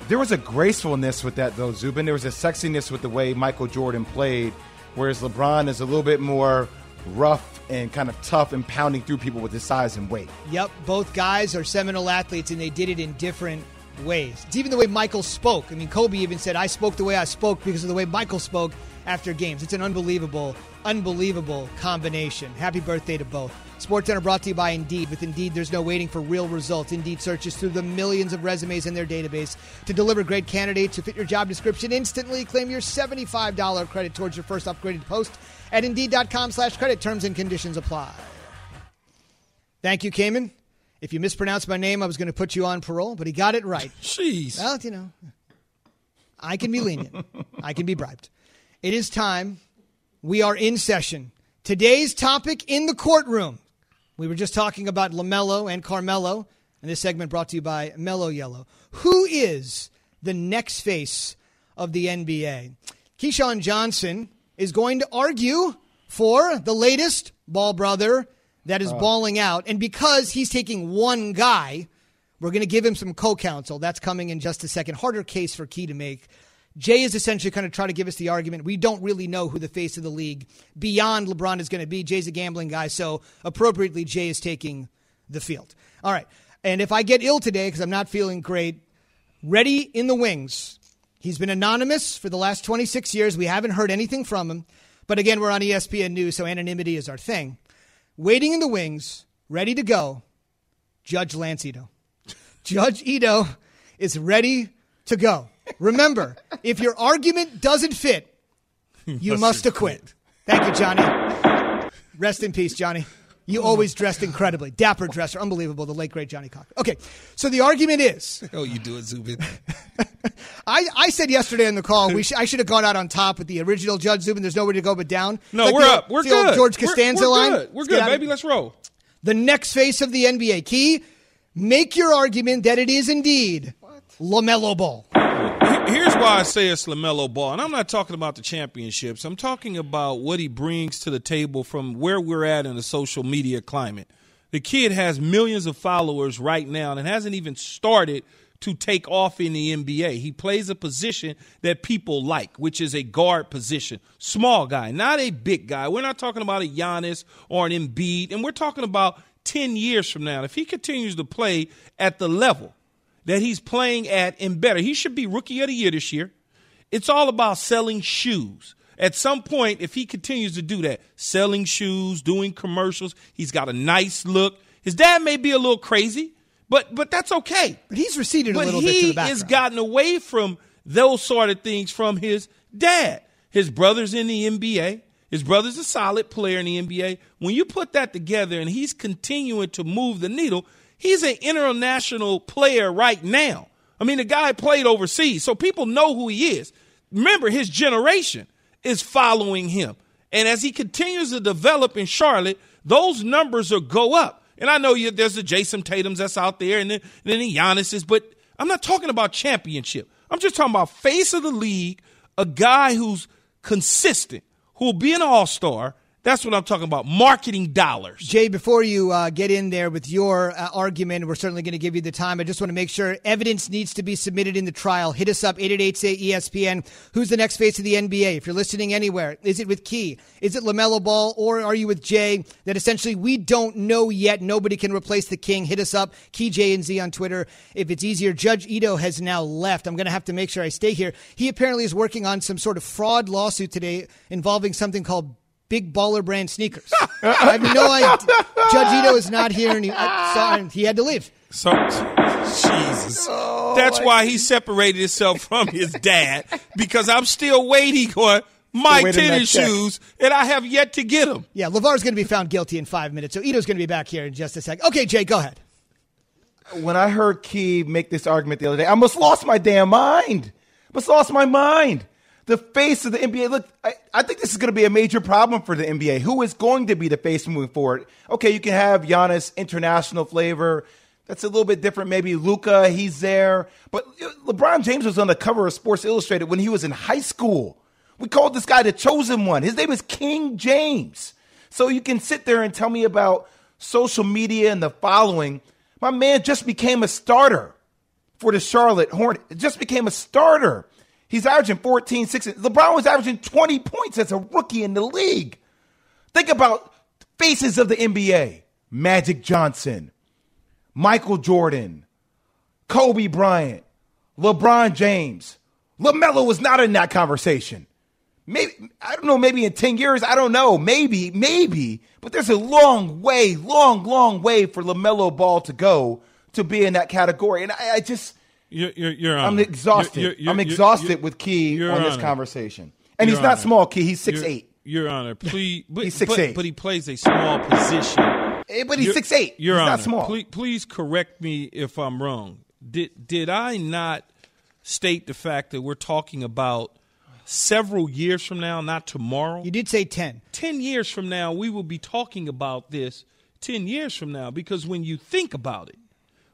Speaker 4: There was a gracefulness with that, though, Zubin. There was a sexiness with the way Michael Jordan played, whereas LeBron is a little bit more rough and kind of tough and pounding through people with his size and weight.
Speaker 2: Yep, both guys are seminal athletes, and they did it in different ways. It's even the way Michael spoke. I mean, Kobe even said, I spoke the way I spoke because of the way Michael spoke after games. It's an unbelievable, unbelievable combination. Happy birthday to both. Sports Center brought to you by Indeed. With Indeed, there's no waiting for real results. Indeed searches through the millions of resumes in their database to deliver great candidates who fit your job description instantly. Claim your $75 credit towards your first upgraded post at Indeed.com slash credit. Terms and conditions apply. Thank you, Cayman. If you mispronounced my name, I was going to put you on parole, but he got it right.
Speaker 3: Jeez.
Speaker 2: Well, you know, I can be lenient. I can be bribed. It is time. We are in session. Today's topic in the courtroom. We were just talking about LaMelo and Carmelo, and this segment brought to you by Mellow Yellow. Who is the next face of the NBA? Keyshawn Johnson is going to argue for the latest ball brother that is balling out. And because he's taking one guy, we're going to give him some co counsel. That's coming in just a second. Harder case for Key to make. Jay is essentially kind of trying to give us the argument. We don't really know who the face of the league beyond LeBron is going to be. Jay's a gambling guy, so appropriately, Jay is taking the field. All right. And if I get ill today because I'm not feeling great, ready in the wings. He's been anonymous for the last 26 years. We haven't heard anything from him. But again, we're on ESPN News, so anonymity is our thing. Waiting in the wings, ready to go, Judge Lance Ito. Judge Ito is ready to go. Remember, if your argument doesn't fit, you must acquit. Thank you, Johnnie. Rest in peace, Johnnie. You oh, always dressed incredibly. Dapper dresser. Unbelievable. The late, great Johnnie Cochran. Okay, so the argument is
Speaker 3: Oh, you do it, Zubin.
Speaker 2: I, I said yesterday on the call we sh- I should have gone out on top with the original Judge Zubin. There's nowhere to go but down.
Speaker 3: No,
Speaker 2: like
Speaker 3: we're
Speaker 2: the-
Speaker 3: up. We're
Speaker 2: it's the old
Speaker 3: good.
Speaker 2: George
Speaker 3: We're-
Speaker 2: Costanza
Speaker 3: we're
Speaker 2: line.
Speaker 3: Good. We're
Speaker 2: Let's
Speaker 3: good, baby. Let's roll.
Speaker 2: The next face of the NBA. Key, make your argument that it is indeed LaMelo Ball.
Speaker 3: Here's why I say it's LaMelo Ball. And I'm not talking about the championships. I'm talking about what he brings to the table from where we're at in the social media climate. The kid has millions of followers right now and hasn't even started to take off in the NBA. He plays a position that people like, which is a guard position. Small guy, not a big guy. We're not talking about a Giannis or an Embiid, and we're talking about 10 years from now. If he continues to play at the level that he's playing at and better, he should be rookie of the year this year. It's all about selling shoes. At some point, if he continues to do that, selling shoes, doing commercials, he's got a nice look. His dad may be a little crazy, but but that's okay.
Speaker 2: But he's receded a little bit to
Speaker 3: he
Speaker 2: the background.
Speaker 3: has gotten away from those sort of things from his dad. His brother's in the NBA. His brother's a solid player in the NBA. When you put that together and he's continuing to move the needle, he's an international player right now. I mean, the guy played overseas, so people know who he is. Remember, his generation is following him. And as he continues to develop in Charlotte, those numbers will go up. And I know you, there's the Jayson Tatum's that's out there, and then, and then the Giannis's, but I'm not talking about championship. I'm just talking about face of the league, a guy who's consistent, who'll be an all star. That's what I'm talking about. Marketing dollars.
Speaker 2: Jay, before you uh, get in there with your uh, argument, we're certainly going to give you the time. I just want to make sure evidence needs to be submitted in the trial. Hit us up, 888-SAY-ESPN. Who's the next face of the NBA? If you're listening anywhere, is it with Key? Is it LaMelo Ball? Or are you with Jay? That essentially we don't know yet. Nobody can replace the king. Hit us up, Key J and Z on Twitter. If it's easier, Judge Ito has now left. I'm going to have to make sure I stay here. He apparently is working on some sort of fraud lawsuit today involving something called big baller brand sneakers. I have no idea. Judge Ito is not here, and he, uh, I saw, and he had to leave.
Speaker 3: So, Jesus. Oh, That's why he separated himself from his dad because I'm still waiting on my
Speaker 4: waiting
Speaker 3: tennis
Speaker 4: that check.
Speaker 3: shoes and I have yet to get them.
Speaker 2: Yeah, LeVar's going to be found guilty in five minutes, so Ito's going to be back here in just a sec. Okay, Jay, go ahead.
Speaker 4: when I heard Key make this argument the other day, I almost lost my damn mind. I almost lost my mind. The face of the NBA. Look, I, I think this is going to be a major problem for the NBA. Who is going to be the face moving forward? Okay, you can have Giannis international flavor. That's a little bit different. Maybe Luka, he's there. But LeBron James was on the cover of Sports Illustrated when he was in high school. We called this guy the chosen one. His name is King James. So you can sit there and tell me about social media and the following. My man just became a starter for the Charlotte Hornets. Just became a starter. He's averaging 14, 16. LeBron was averaging 20 points as a rookie in the league. Think about faces of the NBA Magic Johnson, Michael Jordan, Kobe Bryant, LeBron James. LaMelo was not in that conversation. Maybe, I don't know, maybe in 10 years, I don't know. Maybe, maybe. But there's a long way, long, long way for LaMelo Ball to go to be in that category. And I, I just,
Speaker 3: You're, you're, you're
Speaker 4: I'm exhausted. I'm exhausted with Key
Speaker 3: Your
Speaker 4: on this
Speaker 3: Honor.
Speaker 4: conversation. And
Speaker 3: Your
Speaker 4: he's not
Speaker 3: Honor.
Speaker 4: small, Key. He's 6'8.
Speaker 3: Your, Your Honor, please. But,
Speaker 4: He's
Speaker 3: but,
Speaker 4: 6'8".
Speaker 3: but he plays a small position.
Speaker 4: Eh, But he's
Speaker 3: Your-
Speaker 4: 6'8.
Speaker 3: Your
Speaker 4: he's
Speaker 3: Honor,
Speaker 4: not small.
Speaker 3: Please, please correct me if I'm wrong. Did did I not state the fact that we're talking about several years from now, not tomorrow?
Speaker 2: You did say 10.
Speaker 3: 10 years from now, we will be talking about this 10 years from now because when you think about it,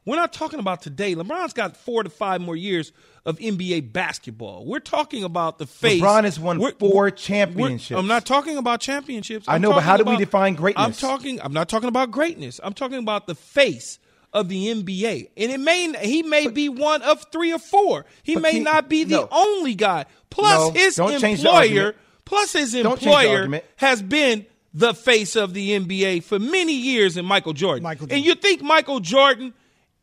Speaker 3: we're not talking about today. LeBron's got four to five more years of NBA basketball. We're talking about the face.
Speaker 4: LeBron has won
Speaker 3: We're-
Speaker 4: four
Speaker 3: we're-
Speaker 4: championships.
Speaker 3: I'm not talking about championships.
Speaker 4: I
Speaker 3: I'm
Speaker 4: know, but how do we define greatness?
Speaker 3: I'm talking. I'm not talking about greatness. I'm talking about the face of the NBA, and it may he may be one of three or four. He may
Speaker 4: he-
Speaker 3: not be the
Speaker 4: no.
Speaker 3: only guy. Plus,
Speaker 4: No,
Speaker 3: his employer. Plus, his employer has been the face of the NBA for many years in Michael Jordan.
Speaker 2: Michael Jordan.
Speaker 3: And you think Michael Jordan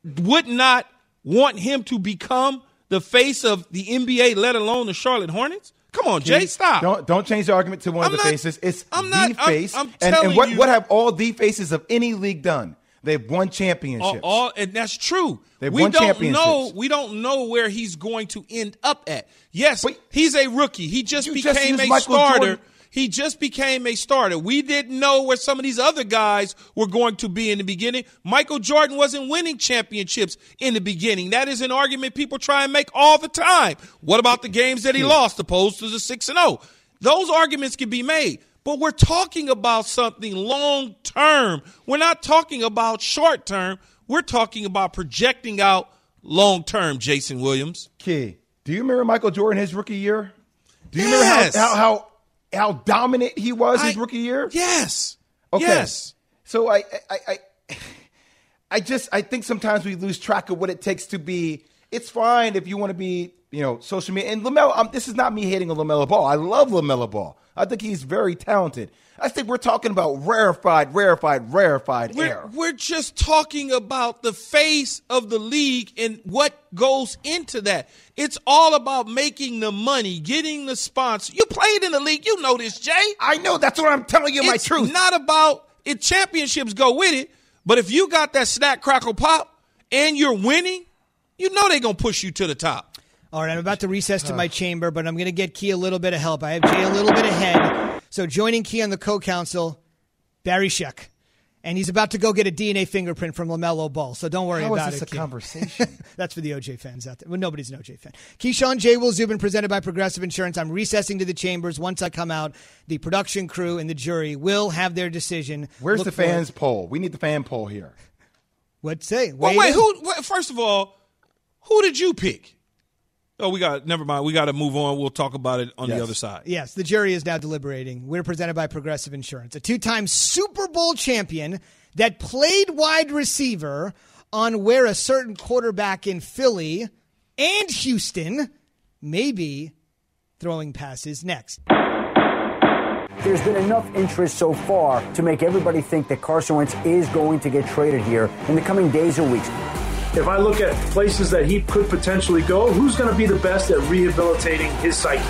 Speaker 3: would not want him to become the face of the NBA, let alone the Charlotte Hornets? Come on, Jay, stop.
Speaker 4: Don't don't change the argument to one
Speaker 3: I'm
Speaker 4: of the
Speaker 3: not-
Speaker 4: faces. It's
Speaker 3: I'm
Speaker 4: the
Speaker 3: not- I'm-
Speaker 4: face.
Speaker 3: I'm
Speaker 4: and, and what
Speaker 3: you-
Speaker 4: what have all the faces of any league done? They've won championships.
Speaker 3: all- and that's true.
Speaker 4: They've
Speaker 3: we
Speaker 4: won
Speaker 3: don't
Speaker 4: championships.
Speaker 3: know. We don't know where he's going to end up at. Yes, he's a rookie. He just became
Speaker 4: just
Speaker 3: a
Speaker 4: Michael
Speaker 3: starter.
Speaker 4: Jordan.
Speaker 3: He just became a starter. We didn't know where some of these other guys were going to be in the beginning. Michael Jordan wasn't winning championships in the beginning. That is an argument people try and make all the time. What about the games that he lost opposed to the 6 and 0? Those arguments can be made. But we're talking about something long term. We're not talking about short term. We're talking about projecting out long term, Jason Williams.
Speaker 4: Key, do you remember Michael Jordan his rookie year? Do you
Speaker 3: Yes.
Speaker 4: remember how, how how how dominant he was his rookie year?
Speaker 3: Yes.
Speaker 4: Okay.
Speaker 3: Yes.
Speaker 4: So I, I, I, I just I think sometimes we lose track of what it takes to be. It's fine if you want to be, you know, social media. And LaMelo, um, this is not me hating on LaMelo Ball. I love LaMelo Ball. I think he's very talented. I think we're talking about rarefied, rarefied, rarefied
Speaker 3: We're,
Speaker 4: air.
Speaker 3: we're just talking about the face of the league and what goes into that. It's all about making the money, getting the sponsor. You played in the league, you know this, Jay.
Speaker 4: I know that's what I'm telling you. my
Speaker 3: it's
Speaker 4: truth.
Speaker 3: not about it. Championships go with it, but if you got that snack, crackle, pop, and you're winning, you know they're gonna push you to the top.
Speaker 2: All right, I'm about to recess to my chamber, but I'm going to get Key a little bit of help. I have Jay a little bit ahead. So joining Key on the co-counsel, Barry Scheck. And he's about to go get a DNA fingerprint from LaMelo Ball. So don't worry
Speaker 4: How is
Speaker 2: about
Speaker 4: this
Speaker 2: it.
Speaker 4: a
Speaker 2: Key.
Speaker 4: conversation?
Speaker 2: That's for the OJ fans out there. Well, nobody's an OJ fan. Keyshawn J. Will Zubin, presented by Progressive Insurance. I'm recessing to the chambers. Once I come out, the production crew and the jury will have their decision.
Speaker 4: Where's
Speaker 2: Look
Speaker 4: the
Speaker 2: for it.
Speaker 4: fans poll? We need the fan poll here.
Speaker 2: What'd say?
Speaker 3: Well,
Speaker 2: Wait
Speaker 3: wait, who? Wait, first of all, who did you pick? Oh, we got. Never mind. We got to move on. We'll talk about it on
Speaker 4: Yes.
Speaker 3: the other side.
Speaker 2: Yes, the jury is now deliberating. We're presented by Progressive Insurance, a two time Super Bowl champion that played wide receiver on where a certain quarterback in Philly and Houston may be throwing passes next.
Speaker 9: There's been enough interest so far to make everybody think that Carson Wentz is going to get traded here in the coming days or weeks.
Speaker 10: If I look at places that he could potentially go, who's going to be the best at rehabilitating his psyche?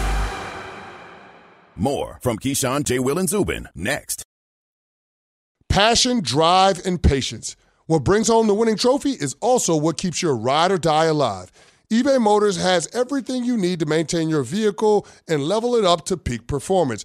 Speaker 1: More from Keyshawn, J. Will, and Zubin next.
Speaker 11: Passion, drive, and patience. What brings home the winning trophy is also what keeps your ride or die alive. eBay Motors has everything you need to maintain your vehicle and level it up to peak performance.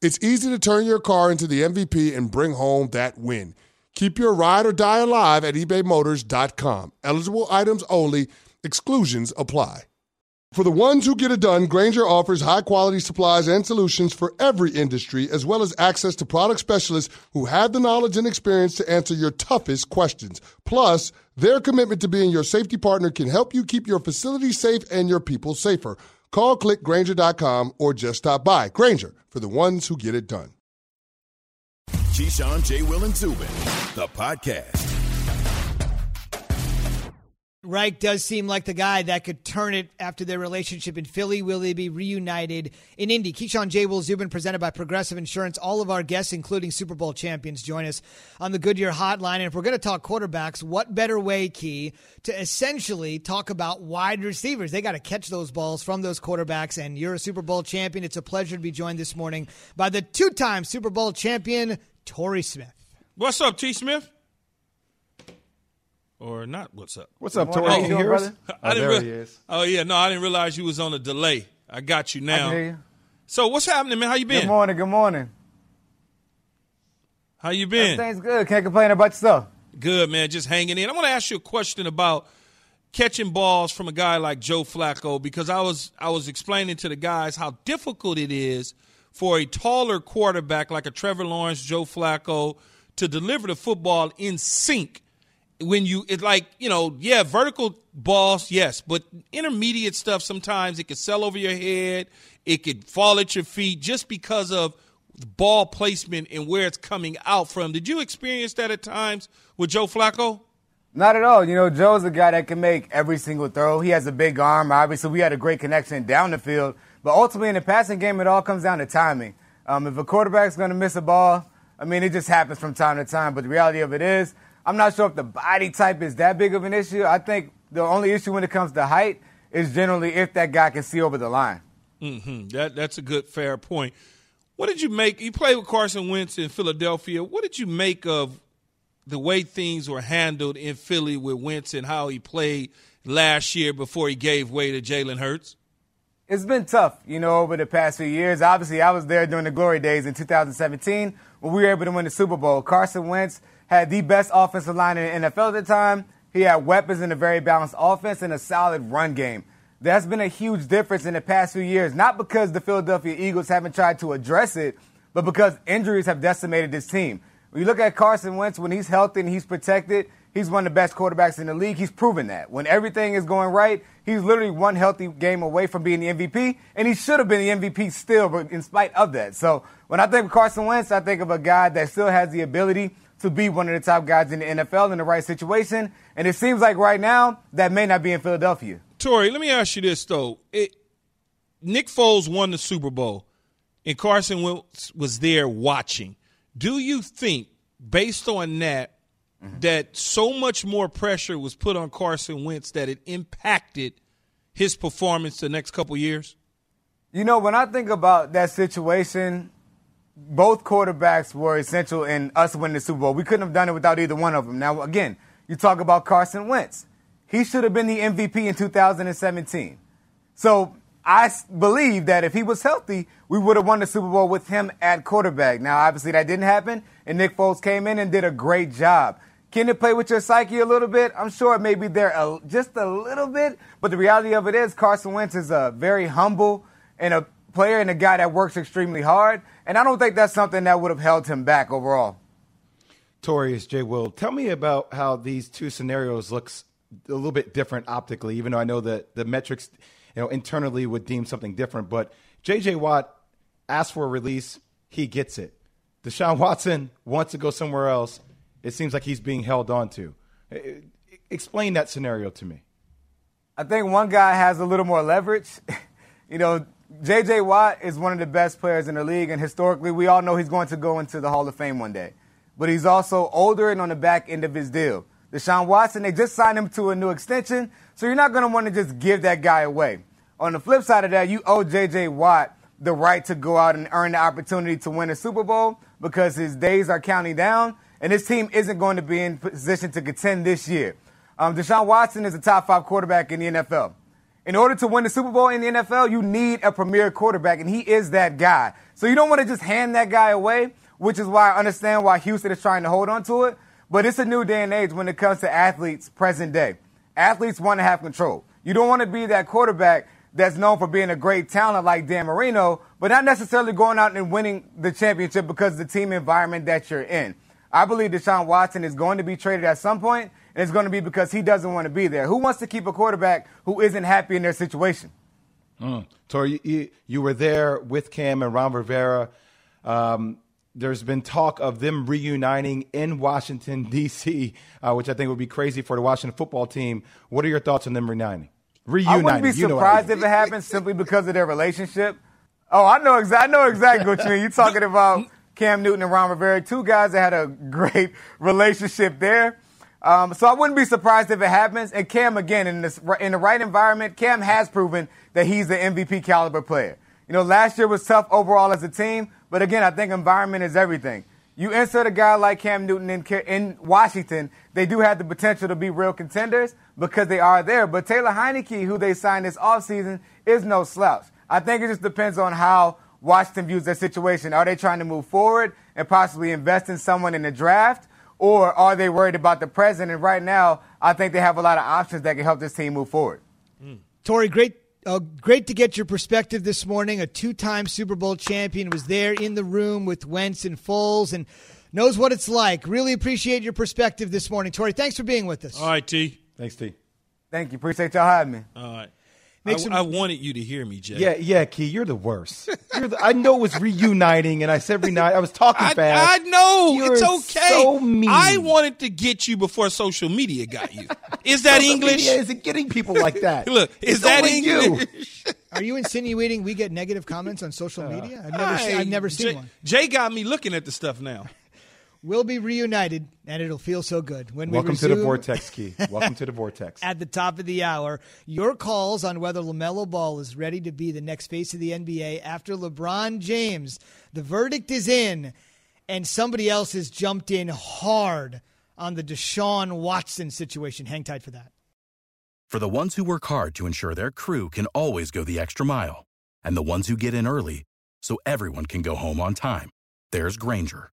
Speaker 11: it's easy to turn your car into the MVP and bring home that win. Keep your ride or die alive at ebaymotors.com. Eligible items only, exclusions apply. For the ones who get it done, Grainger offers high quality supplies and solutions for every industry, as well as access to product specialists who have the knowledge and experience to answer your toughest questions. Plus, their commitment to being your safety partner can help you keep your facility safe and your people safer. Call clickgrainger.com or just stop by. Grainger for the ones who get it done.
Speaker 1: Keyshawn, J. Will, and Zubin, the podcast.
Speaker 2: Reich does seem like the guy that could turn it after their relationship in Philly. Will they be reunited in Indy? Keyshawn J. Will Zubin, presented by Progressive Insurance. All of our guests, including Super Bowl champions, join us on the Goodyear Hotline. And if we're going to talk quarterbacks, what better way, Key, to essentially talk about wide receivers? They got to catch those balls from those quarterbacks. And you're a Super Bowl champion. It's a pleasure to be joined this morning by the two-time Super Bowl champion, Torrey Smith.
Speaker 3: What's up, T. Smith? Or not? What's up?
Speaker 4: What's up,
Speaker 8: Good
Speaker 4: Torrey?
Speaker 8: morning.
Speaker 4: Can you hear
Speaker 8: brother?
Speaker 3: I
Speaker 4: Oh,
Speaker 3: didn't
Speaker 4: there
Speaker 3: rea-
Speaker 4: he is.
Speaker 3: Oh yeah, no, I didn't realize you was on a delay. I got you now.
Speaker 8: can hear you.
Speaker 3: So what's happening, man? How you been?
Speaker 8: Good morning. Good morning.
Speaker 3: How you been?
Speaker 8: Everything's good. Can't complain about yourself.
Speaker 3: Good, man. Just hanging in. I want to ask you a question about catching balls from a guy like Joe Flacco because I was I was explaining to the guys how difficult it is for a taller quarterback like a Trevor Lawrence, Joe Flacco to deliver the football in sync when you it's like you know yeah vertical balls yes but intermediate stuff sometimes it could sell over your head it could fall at your feet just because of ball placement and where it's coming out from did you experience that at times with joe flacco
Speaker 8: Not at all. You know, Joe's a guy that can make every single throw. He has a big arm. Obviously, we had a great connection down the field. But ultimately, in the passing game, it all comes down to timing. Um, if a quarterback's going to miss a ball,
Speaker 12: I mean, it just happens from time to time. But the reality of it is, I'm not sure if the body type is that big of an issue. I think the only issue when it comes to height is generally if that guy can see over the line.
Speaker 3: Mm-hmm. That that's a good fair point. What did you make? You played with Carson Wentz in Philadelphia. What did you make of the way things were handled in Philly with Wentz and how he played last year before he gave way to Jalen Hurts?
Speaker 12: It's been tough, you know, over the past few years. Obviously, I was there during the glory days in 2017 when we were able to win the Super Bowl. Carson Wentz had the best offensive line in the NFL at the time. He had weapons in a very balanced offense and a solid run game. That's been a huge difference in the past few years, not because the Philadelphia Eagles haven't tried to address it, but because injuries have decimated this team. When you look at Carson Wentz, when he's healthy and he's protected, he's one of the best quarterbacks in the league. He's proven that. When everything is going right, he's literally one healthy game away from being the MVP, and he should have been the MVP still, but in spite of that. So when I think of Carson Wentz, I think of a guy that still has the ability to be one of the top guys in the NFL in the right situation. And it seems like right now that may not be in Philadelphia.
Speaker 3: Torrey, let me ask you this though: it, Nick Foles won the Super Bowl, and Carson Wentz was there watching. Do you think, based on that, mm-hmm. that so much more pressure was put on Carson Wentz that it impacted his performance the next couple years?
Speaker 12: You know, when I think about that situation, both quarterbacks were essential in us winning the Super Bowl. We couldn't have done it without either one of them. Now, again, you talk about Carson Wentz. He should have been the MVP in 2017. So I believe that if he was healthy, we would have won the Super Bowl with him at quarterback. Now, obviously, that didn't happen, and Nick Foles came in and did a great job. Can it play with your psyche a little bit? I'm sure it may be there a, just a little bit, but the reality of it is Carson Wentz is a very humble and a player and a guy that works extremely hard, and I don't think that's something that would have held him back overall.
Speaker 4: Torrey, J. Will. Tell me about how these two scenarios looks a little bit different optically, even though I know that the metrics – you know, internally would deem something different. But J.J. Watt asks for a release, he gets it. Deshaun Watson wants to go somewhere else. It seems like he's being held on to. Explain that scenario to me.
Speaker 12: I think one guy has a little more leverage. you know, J.J. Watt is one of the best players in the league, and historically, we all know he's going to go into the Hall of Fame one day. But he's also older and on the back end of his deal. Deshaun Watson, they just signed him to a new extension, so you're not going to want to just give that guy away. On the flip side of that, you owe J.J. Watt the right to go out and earn the opportunity to win a Super Bowl because his days are counting down, and his team isn't going to be in position to contend this year. Um, Deshaun Watson is a top five quarterback in the NFL. In order to win the Super Bowl in the NFL, you need a premier quarterback, and he is that guy. So you don't want to just hand that guy away, which is why I understand why Houston is trying to hold on to it. But it's a new day and age when it comes to athletes present day. Athletes want to have control. You don't want to be that quarterback that's known for being a great talent like Dan Marino, but not necessarily going out and winning the championship because of the team environment that you're in. I believe Deshaun Watson is going to be traded at some point, it's going to be because he doesn't want to be there. Who wants to keep a quarterback who isn't happy in their situation?
Speaker 4: Mm. Torrey, you, you, were there with Cam and Ron Rivera. Um, there's been talk of them reuniting in Washington, D.C., uh, which I think would be crazy for the Washington football team. What are your thoughts on them reuniting?
Speaker 12: Reuniting. I wouldn't be surprised if it happens simply because of their relationship. Oh, I know, exa- I know exactly what you mean. You're talking about Cam Newton and Ron Rivera, two guys that had a great relationship there. Um, so I wouldn't be surprised if it happens. And Cam, again, in, this, in the right environment, Cam has proven that he's the MVP caliber player. You know, last year was tough overall as a team, but again, I think environment is everything. You insert a guy like Cam Newton in, in Washington, they do have the potential to be real contenders because they are there. But Taylor Heinicke, who they signed this offseason, is no slouch. I think it just depends on how Washington views their situation. Are they trying to move forward and possibly invest in someone in the draft? Or are they worried about the present? And right now, I think they have a lot of options that can help this team move forward.
Speaker 2: Mm. Torrey, great uh, great to get your perspective this morning. A two-time Super Bowl champion was there in the room with Wentz and Foles and knows what it's like. Really appreciate your perspective this morning, Torrey. Thanks for being with us.
Speaker 3: All right, T.
Speaker 4: Thanks, T.
Speaker 12: Thank you. Appreciate y'all having me.
Speaker 3: All right. I, some... I, wanted you to hear me, Jay.
Speaker 4: Yeah, yeah, Key, you're the worst. You're the, I know it was reuniting, and I said reunite. I was talking I, fast.
Speaker 3: I know you're it's okay. So mean. I wanted to get you before social media got you. Is that English?
Speaker 4: is it getting people like that?
Speaker 3: Look, is it's that English?
Speaker 2: You. Are you insinuating we get negative comments on social media? I've never, seen, I've never seen
Speaker 3: Jay,
Speaker 2: one.
Speaker 3: Jay got me looking at the stuff now.
Speaker 2: We'll be reunited, and it'll feel so good when we
Speaker 4: Welcome
Speaker 2: we
Speaker 4: to the vortex, Key. Welcome to the vortex.
Speaker 2: At the top of the hour, your calls on whether LaMelo Ball is ready to be the next face of the NBA after LeBron James. The verdict is in, and somebody else has jumped in hard on the Deshaun Watson situation. Hang tight for that.
Speaker 13: For the ones who work hard to ensure their crew can always go the extra mile, and the ones who get in early so everyone can go home on time, there's Grainger,